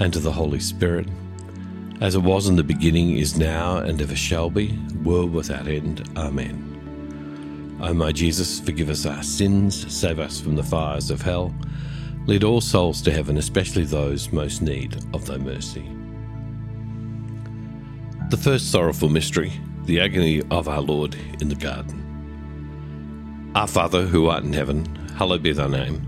and to the Holy Spirit, as it was in the beginning, is now, and ever shall be, world without end. Amen. O my Jesus, forgive us our sins, save us from the fires of hell, lead all souls to heaven, especially those most need of thy mercy. The first sorrowful mystery, the agony of our Lord in the garden. Our Father, who art in heaven, hallowed be thy name.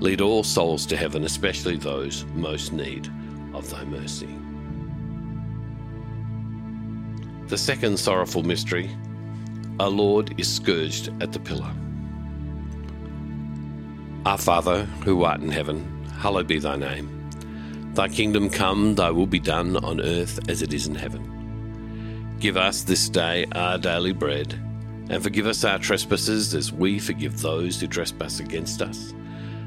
lead all souls to heaven, especially those most need of thy mercy. The second sorrowful mystery our Lord is scourged at the pillar. Our Father, who art in heaven, hallowed be thy name. Thy kingdom come, thy will be done on earth as it is in heaven. Give us this day our daily bread, and forgive us our trespasses as we forgive those who trespass against us.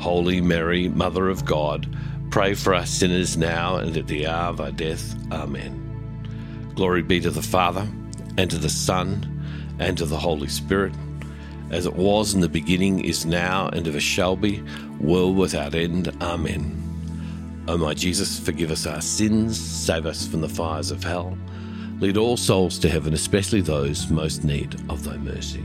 Holy Mary, Mother of God, pray for us sinners now and at the hour of our death. Amen. Glory be to the Father, and to the Son, and to the Holy Spirit as it was in the beginning, is now, and ever shall be, world without end. Amen. O my Jesus, forgive us our sins, save us from the fires of hell, lead all souls to heaven, especially those most need of thy mercy.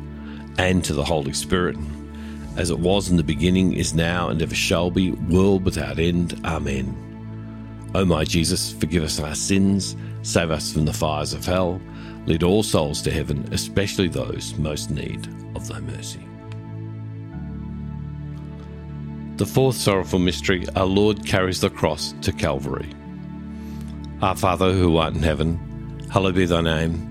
and to the Holy Spirit, as it was in the beginning, is now, and ever shall be, world without end. Amen. O my Jesus, forgive us our sins, save us from the fires of hell, lead all souls to heaven, especially those most need of thy mercy. The fourth sorrowful mystery, our Lord carries the cross to Calvary. Our Father who art in heaven, hallowed be thy name.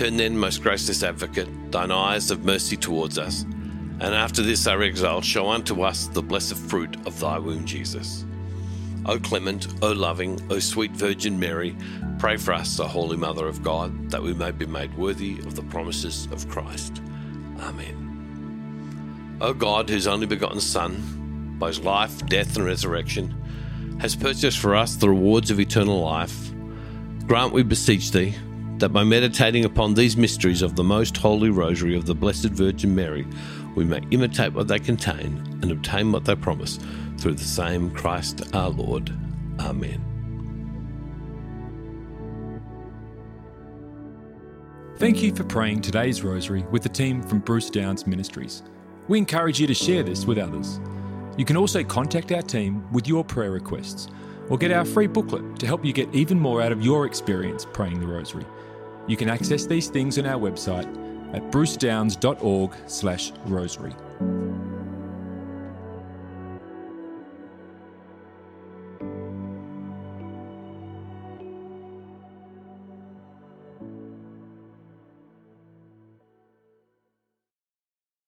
Turn then, most gracious Advocate, thine eyes of mercy towards us, and after this our exile, show unto us the blessed fruit of thy womb, Jesus. O clement, O loving, O sweet Virgin Mary, pray for us, O Holy Mother of God, that we may be made worthy of the promises of Christ. Amen. O God, whose only begotten Son, by his life, death, and resurrection, has purchased for us the rewards of eternal life, grant, we beseech thee, that by meditating upon these mysteries of the most holy rosary of the Blessed Virgin Mary, we may imitate what they contain and obtain what they promise through the same Christ our Lord. Amen. Thank you for praying today's rosary with the team from Bruce Downes Ministries. We encourage you to share this with others. You can also contact our team with your prayer requests or get our free booklet to help you get even more out of your experience praying the rosary. You can access these things on our website at brucedownes.org/rosary.